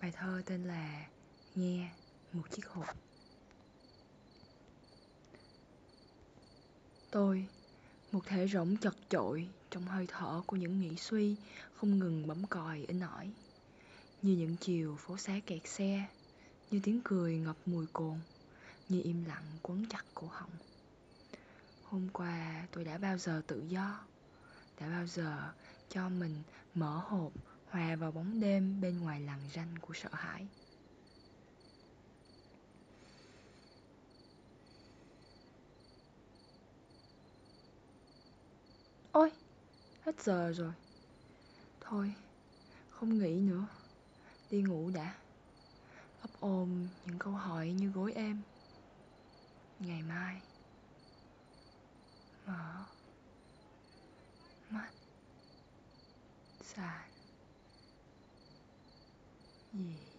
Bài thơ tên là Nghe một chiếc hộp Tôi, một thể rỗng chật chội trong hơi thở của những nghĩ suy không ngừng bấm còi in ỏi. Như những chiều phố xá kẹt xe, như tiếng cười ngập mùi cồn, như im lặng quấn chặt cổ họng. Hôm qua tôi đã bao giờ tự do, đã bao giờ cho mình mở hộp hòa vào bóng đêm bên ngoài lằn ranh của sợ hãi. Ôi, hết giờ rồi. Thôi, không nghĩ nữa. Đi ngủ đã. Ấp ôm những câu hỏi như gối em. Ngày mai. Mở mắt. Sàn 嗯。